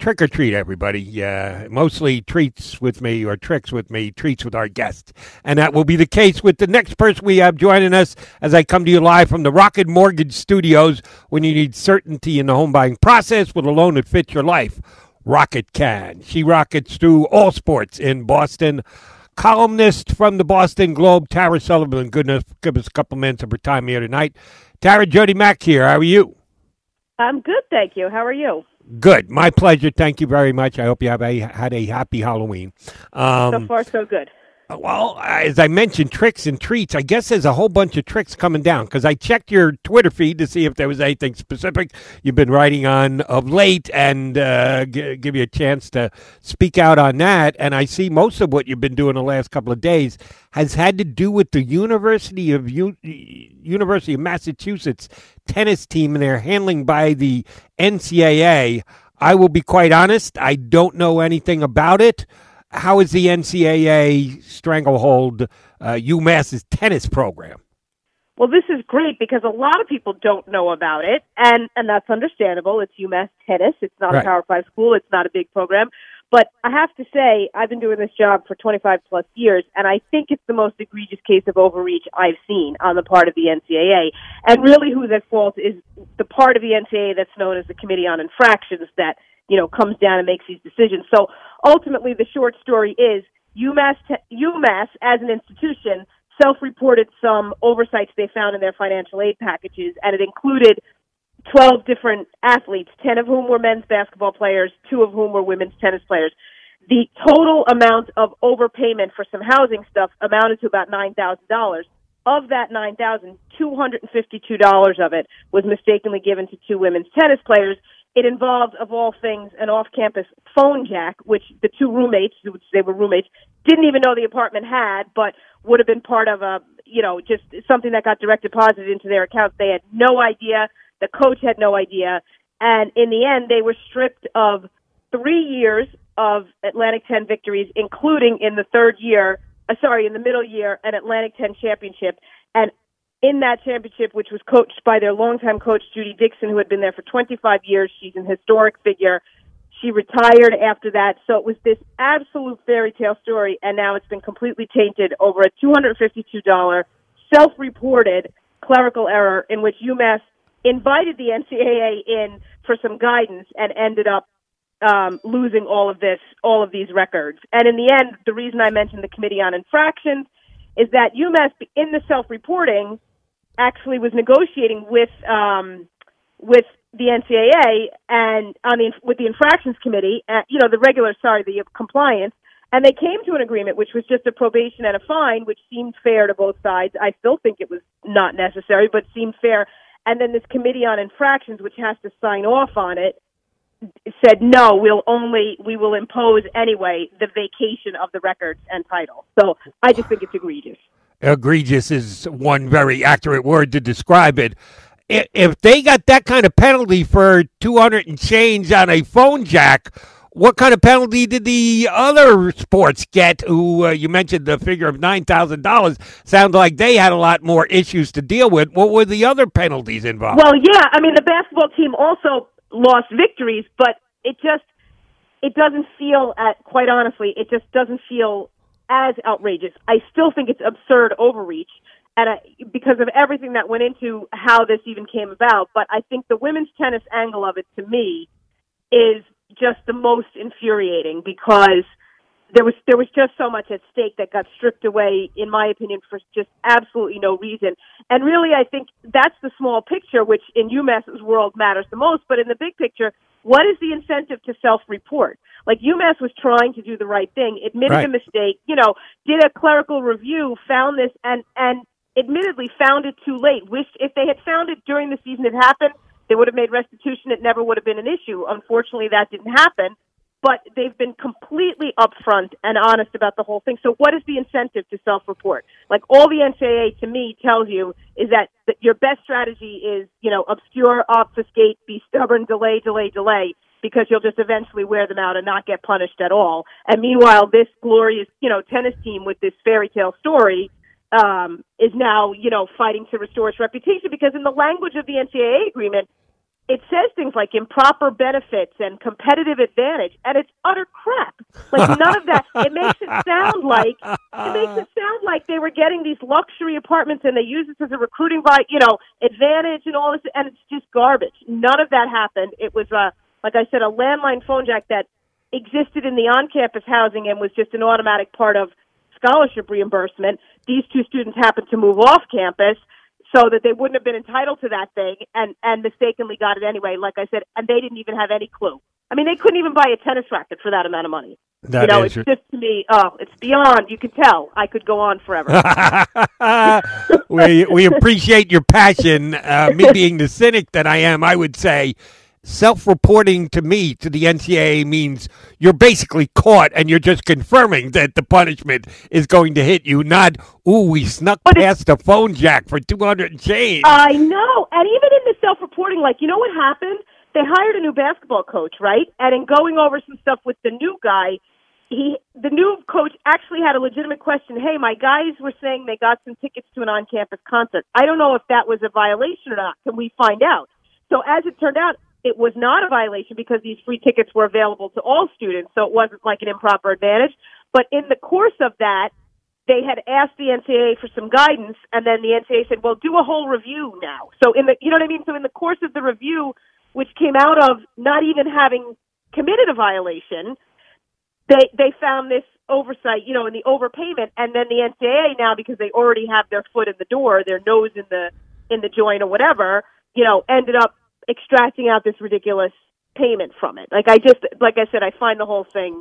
trick or treat, everybody. Uh, mostly treats with me or tricks with me, treats with our guests. And that will be the case with the next person we have joining us as I come to you live from the Rocket Mortgage Studios when you need certainty in the home buying process with a loan that fits your life. Rocket can. She rockets through all sports in Boston. Columnist from the Boston Globe, Tara Sullivan. Goodness, give us a couple minutes of her time here tonight. Tara Jody Mac here. How are you? I'm good, thank you. How are you? Good. My pleasure. Thank you very much. I hope you have a, had a happy Halloween. Um, so far, so good. Well, as I mentioned, tricks and treats. I guess there's a whole bunch of tricks coming down because I checked your Twitter feed to see if there was anything specific you've been writing on of late, and uh, g- give you a chance to speak out on that. And I see most of what you've been doing the last couple of days has had to do with the University of U- University of Massachusetts tennis team and their handling by the NCAA. I will be quite honest; I don't know anything about it how is the NCAA stranglehold uh, UMass's tennis program? Well, this is great because a lot of people don't know about it, and and that's understandable. It's UMass tennis. It's not right. a Power Five school. It's not a big program. But I have to say, I've been doing this job for 25 plus years, and I think it's the most egregious case of overreach I've seen on the part of the NCAA. And really, who's at fault is the part of the NCAA that's known as the Committee on Infractions that you know, comes down and makes these decisions. So ultimately, the short story is UMass, UMass as an institution self-reported some oversights they found in their financial aid packages, and it included 12 different athletes, 10 of whom were men's basketball players, two of whom were women's tennis players. The total amount of overpayment for some housing stuff amounted to about $9,000. Of that $9,252, $252 of it was mistakenly given to two women's tennis players, it involved, of all things, an off-campus phone jack, which the two roommates, which they were roommates, didn't even know the apartment had, but would have been part of a, you know, just something that got direct deposited into their accounts. They had no idea. The coach had no idea. And in the end, they were stripped of three years of Atlantic 10 victories, including in the third year, uh, sorry, in the middle year, an Atlantic 10 championship. And in that championship, which was coached by their longtime coach, Judy Dixon, who had been there for 25 years. She's an historic figure. She retired after that. So it was this absolute fairy tale story, and now it's been completely tainted over a $252 self reported clerical error in which UMass invited the NCAA in for some guidance and ended up um, losing all of this, all of these records. And in the end, the reason I mentioned the Committee on Infractions is that UMass, in the self reporting, actually was negotiating with um, with the NCAA and on the with the infractions committee, uh, you know, the regular, sorry, the compliance, and they came to an agreement, which was just a probation and a fine, which seemed fair to both sides. I still think it was not necessary, but seemed fair. And then this committee on infractions, which has to sign off on it, said no. We'll only we will impose anyway the vacation of the records and title. So I just think it's egregious egregious is one very accurate word to describe it. If they got that kind of penalty for 200 and change on a phone jack, what kind of penalty did the other sports get? Who uh, you mentioned the figure of nine thousand dollars? Sounds like they had a lot more issues to deal with. What were the other penalties involved? Well, yeah, I mean the basketball team also lost victories, but it just it doesn't feel at quite honestly, it just doesn't feel as outrageous. I still think it's absurd overreach, and I, because of everything that went into how this even came about. But I think the women's tennis angle of it, to me, is just the most infuriating because there was there was just so much at stake that got stripped away, in my opinion, for just absolutely no reason. And really, I think that's the small picture, which in UMass's world matters the most. But in the big picture, what is the incentive to self-report? Like UMass was trying to do the right thing, admitted right. a mistake, you know, did a clerical review, found this, and and admittedly found it too late. Wished if they had found it during the season it happened, they would have made restitution. It never would have been an issue. Unfortunately, that didn't happen but they've been completely upfront and honest about the whole thing. So what is the incentive to self-report? Like all the NCAA to me tells you is that your best strategy is, you know, obscure, obfuscate, be stubborn, delay, delay, delay, because you'll just eventually wear them out and not get punished at all. And meanwhile, this glorious, you know, tennis team with this fairy tale story, um, is now, you know, fighting to restore its reputation because in the language of the NCAA agreement, it says things like improper benefits and competitive advantage, and it's utter crap. Like none of that. It makes it sound like it makes it sound like they were getting these luxury apartments and they use this as a recruiting by you know advantage and all this, and it's just garbage. None of that happened. It was uh, like I said, a landline phone jack that existed in the on-campus housing and was just an automatic part of scholarship reimbursement. These two students happened to move off campus so that they wouldn't have been entitled to that thing and and mistakenly got it anyway like i said and they didn't even have any clue i mean they couldn't even buy a tennis racket for that amount of money that you know it's just to me oh it's beyond you can tell i could go on forever we we appreciate your passion uh, me being the cynic that i am i would say self-reporting to me to the NCAA means you're basically caught and you're just confirming that the punishment is going to hit you. Not, ooh, we snuck but past the phone jack for two hundred and change. I know, and even in the self-reporting, like you know what happened? They hired a new basketball coach, right? And in going over some stuff with the new guy, he the new coach actually had a legitimate question. Hey, my guys were saying they got some tickets to an on-campus concert. I don't know if that was a violation or not. Can we find out? So as it turned out, it was not a violation because these free tickets were available to all students, so it wasn't like an improper advantage. But in the course of that, they had asked the NCAA for some guidance, and then the NCAA said, "Well, do a whole review now." So in the, you know what I mean. So in the course of the review, which came out of not even having committed a violation, they they found this oversight, you know, in the overpayment, and then the NCAA now because they already have their foot in the door, their nose in the in the joint or whatever, you know, ended up extracting out this ridiculous payment from it. Like I just, like I said, I find the whole thing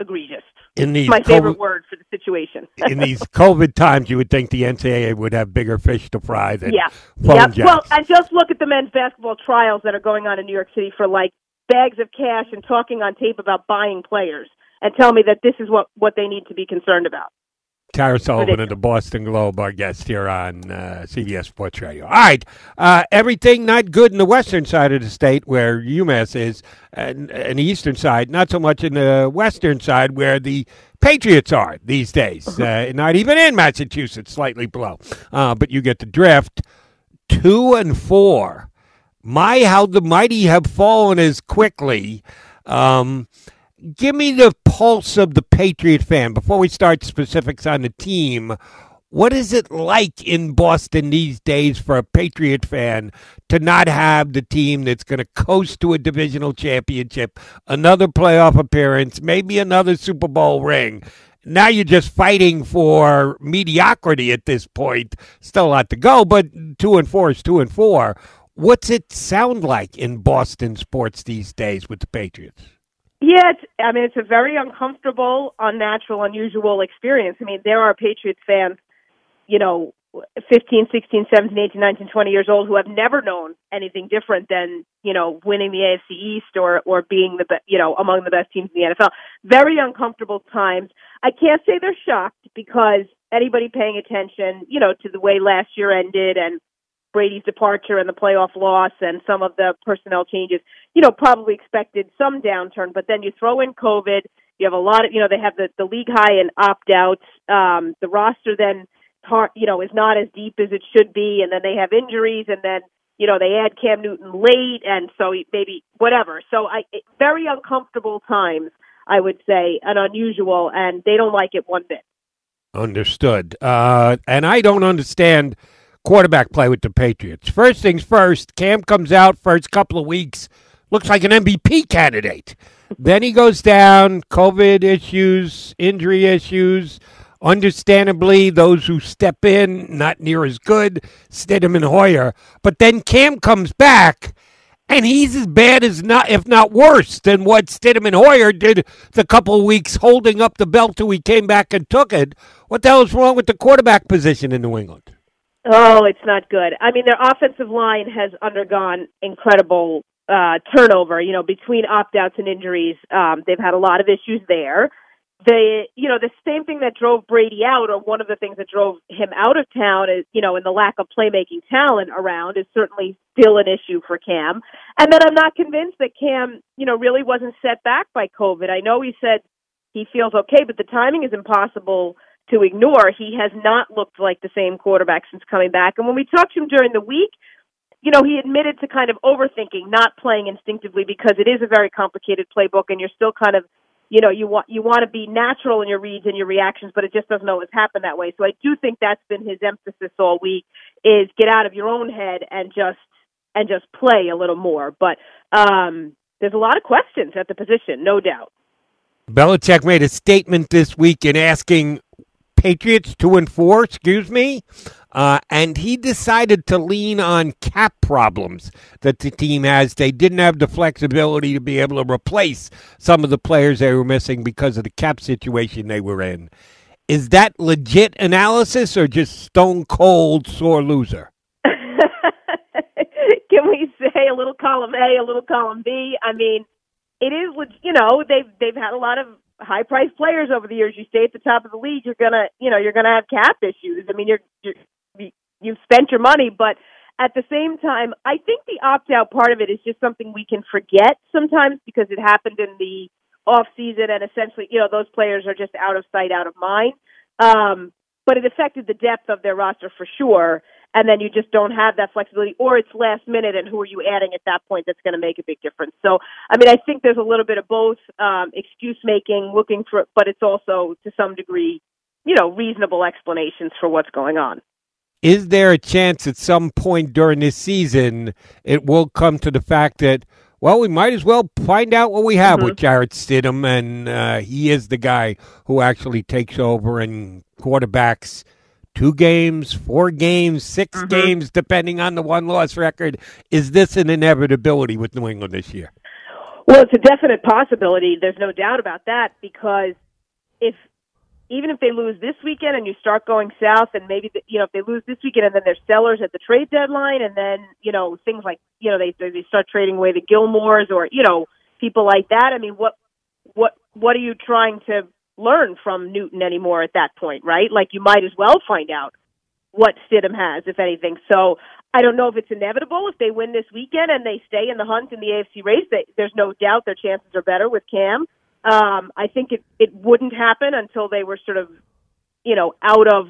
egregious. In these my COVID, favorite word for the situation. in these COVID times, you would think the NCAA would have bigger fish to fry than yeah. yeah. Well, and just look at the men's basketball trials that are going on in New York City for like bags of cash and talking on tape about buying players, and tell me that this is what what they need to be concerned about. Tara Sullivan of the Boston Globe, our guest here on uh, CBS Sports Radio. All right, uh, everything not good in the western side of the state where UMass is, and, and, the eastern side, not so much in the western side where the Patriots are these days. Uh-huh. Uh, not even in Massachusetts, slightly below. Uh, but you get the drift. Two and four. My, how the mighty have fallen as quickly. Um, give me the pulse of the Patriot fan before we start specifics on the team. What is it like in Boston these days for a Patriot fan to not have the team that's going to coast to a divisional championship, another playoff appearance, maybe another Super Bowl ring? Now you're just fighting for mediocrity at this point. Still a lot to go, but two and four is two and four. What's it sound like in Boston sports these days with the Patriots? Yeah, I mean, it's a very uncomfortable, unnatural, unusual experience. I mean, there are Patriots fans, you know, 15, 16, 17, 18, 19, 20 years old who have never known anything different than, you know, winning the AFC East or, or being the, be- you know, among the best teams in the NFL. Very uncomfortable times. I can't say they're shocked because anybody paying attention, you know, to the way last year ended and Brady's departure and the playoff loss and some of the personnel changes, you know, probably expected some downturn. But then you throw in COVID. You have a lot of, you know, they have the, the league high in opt outs. Um, the roster then, you know, is not as deep as it should be. And then they have injuries and then, you know, they add Cam Newton late. And so maybe whatever. So I, very uncomfortable times, I would say, and unusual. And they don't like it one bit. Understood. Uh, and I don't understand quarterback play with the Patriots. First things first, Cam comes out first couple of weeks, looks like an MVP candidate. then he goes down, COVID issues, injury issues. Understandably, those who step in, not near as good, Stidham and Hoyer. But then Cam comes back, and he's as bad as not, if not worse, than what Stidham and Hoyer did the couple of weeks holding up the belt till he came back and took it. What the hell is wrong with the quarterback position in New England? Oh, it's not good. I mean, their offensive line has undergone incredible uh, turnover. You know, between opt outs and injuries, um, they've had a lot of issues there the you know the same thing that drove Brady out, or one of the things that drove him out of town, is you know, in the lack of playmaking talent around, is certainly still an issue for Cam. And then I'm not convinced that Cam, you know, really wasn't set back by COVID. I know he said he feels okay, but the timing is impossible to ignore. He has not looked like the same quarterback since coming back. And when we talked to him during the week, you know, he admitted to kind of overthinking, not playing instinctively because it is a very complicated playbook and you're still kind of you know you want you want to be natural in your reads and your reactions but it just doesn't always happen that way so i do think that's been his emphasis all week is get out of your own head and just and just play a little more but um there's a lot of questions at the position no doubt Belichick made a statement this week in asking Patriots two and four, excuse me, uh, and he decided to lean on cap problems that the team has. They didn't have the flexibility to be able to replace some of the players they were missing because of the cap situation they were in. Is that legit analysis or just stone cold sore loser? Can we say a little column A, a little column B? I mean, it is, you know, they've they've had a lot of high priced players over the years. You stay at the top of the league, you're gonna, you know, you're gonna have cap issues. I mean, you're, you're you've spent your money, but at the same time, I think the opt out part of it is just something we can forget sometimes because it happened in the off season and essentially, you know, those players are just out of sight, out of mind. Um, but it affected the depth of their roster for sure. And then you just don't have that flexibility, or it's last minute, and who are you adding at that point that's going to make a big difference? So, I mean, I think there's a little bit of both um, excuse making, looking for, but it's also to some degree, you know, reasonable explanations for what's going on. Is there a chance at some point during this season it will come to the fact that well, we might as well find out what we have mm-hmm. with Jarrett Stidham, and uh, he is the guy who actually takes over and quarterbacks two games, four games, 6 mm-hmm. games, depending on the one loss record. Is this an inevitability with New England this year? Well, it's a definite possibility. There's no doubt about that because if even if they lose this weekend and you start going south and maybe the, you know if they lose this weekend and then they're sellers at the trade deadline and then you know things like you know they they start trading away the Gilmores or you know people like that I mean what what what are you trying to learn from Newton anymore at that point right like you might as well find out what Stidham has if anything so I don't know if it's inevitable if they win this weekend and they stay in the hunt in the AFC race they, there's no doubt their chances are better with Cam um, I think it, it wouldn't happen until they were sort of, you know, out of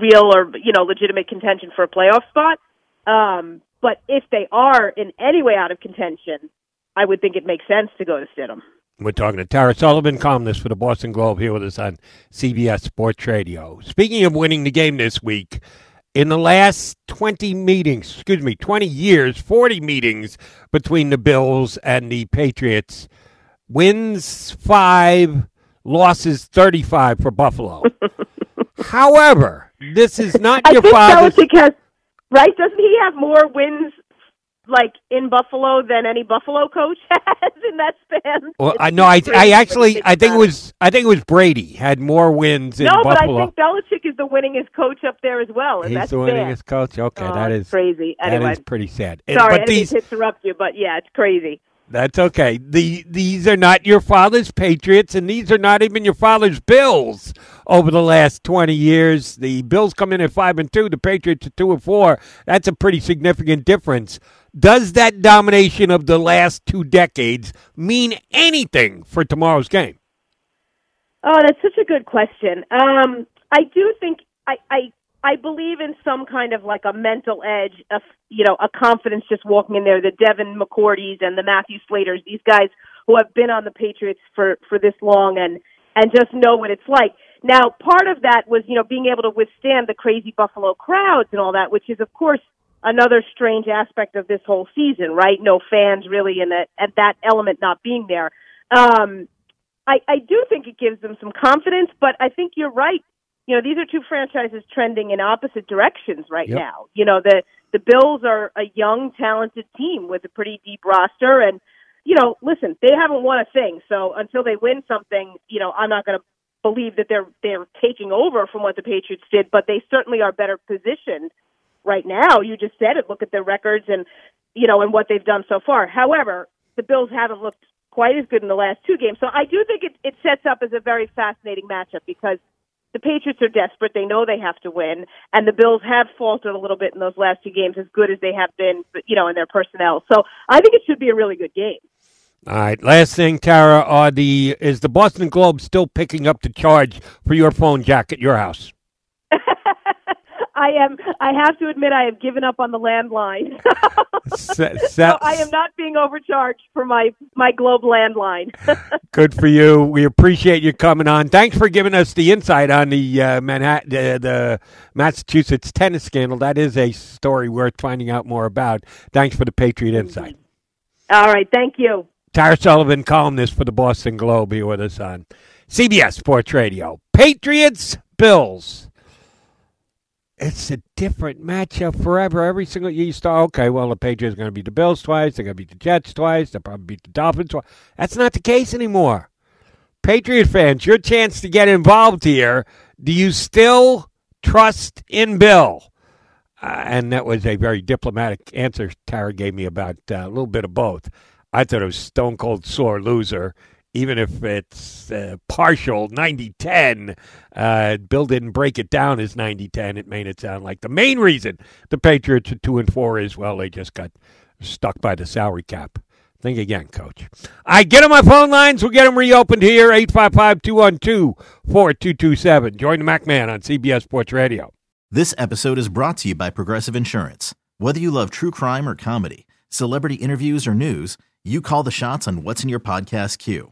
real or, you know, legitimate contention for a playoff spot. Um, but if they are in any way out of contention, I would think it makes sense to go to Stidham. We're talking to Tara Sullivan, columnist for the Boston Globe, here with us on CBS Sports Radio. Speaking of winning the game this week, in the last 20 meetings, excuse me, 20 years, 40 meetings between the Bills and the Patriots, wins five, losses 35 for Buffalo. However, this is not I your father's. Belichick has, right? Doesn't he have more wins like in Buffalo than any Buffalo coach has in that span? Well, I know. I I actually I think it was I think it was Brady had more wins in no, Buffalo. No, but I think Belichick is the winningest coach up there as well. And He's that's the winningest coach. Okay, oh, that is crazy. Anyway, that is pretty sad. Sorry, but I didn't these, interrupt you, but yeah, it's crazy. That's okay. The these are not your father's Patriots, and these are not even your father's Bills. Over the last twenty years, the Bills come in at five and two. The Patriots at two and four. That's a pretty significant difference. Does that domination of the last two decades mean anything for tomorrow's game? Oh, that's such a good question. Um, I do think I, I I believe in some kind of like a mental edge, a you know, a confidence just walking in there. The Devin McCourties and the Matthew Slaters, these guys who have been on the Patriots for for this long and and just know what it's like. Now, part of that was you know being able to withstand the crazy Buffalo crowds and all that, which is of course another strange aspect of this whole season, right? No fans really, and that and that element not being there. Um, I, I do think it gives them some confidence, but I think you're right. You know, these are two franchises trending in opposite directions right Yep. now. You know, the the Bills are a young, talented team with a pretty deep roster, and you know, listen, they haven't won a thing. So until they win something, you know, I'm not going to believe that they're they're taking over from what the Patriots did, but they certainly are better positioned right now. You just said it. Look at their records and you know and what they've done so far. However, the Bills haven't looked quite as good in the last two games. So I do think it, it sets up as a very fascinating matchup because the Patriots are desperate. They know they have to win, and the Bills have faltered a little bit in those last two games, as good as they have been, you know, in their personnel. So I think it should be a really good game. All right. Last thing, Tara, are the is the Boston Globe still picking up the charge for your phone jack at your house? I am. I have to admit, I have given up on the landline. Se- so I am not being overcharged for my my Globe landline. Good for you. We appreciate you coming on. Thanks for giving us the insight on the uh, Manhattan, uh, the Massachusetts tennis scandal. That is a story worth finding out more about. Thanks for the Patriot insight. All right. Thank you. Tara Sullivan, columnist for the Boston Globe, here with us on CBS Sports Radio. Patriots, Bills. It's a different matchup forever. Every single year you start, okay, well, the Patriots are going to beat the Bills twice. They're going to beat the Jets twice. They'll probably beat the Dolphins twice. That's not the case anymore. Patriot fans, your chance to get involved here. Do you still trust in Bill? Uh, and that was a very diplomatic answer Tara gave me about uh, a little bit of both. I thought it was stone cold sore loser, even if it's uh, partial 90 10. Uh, Bill didn't break it down as 90 10. It made it sound like the main reason the Patriots are 2 and 4 is, well, they just got stuck by the salary cap. Think again, coach. I get on my phone lines. We'll get them reopened here 855 212 4227. Join the MacMan on CBS Sports Radio. This episode is brought to you by Progressive Insurance. Whether you love true crime or comedy, celebrity interviews or news, you call the shots on what's in your podcast queue.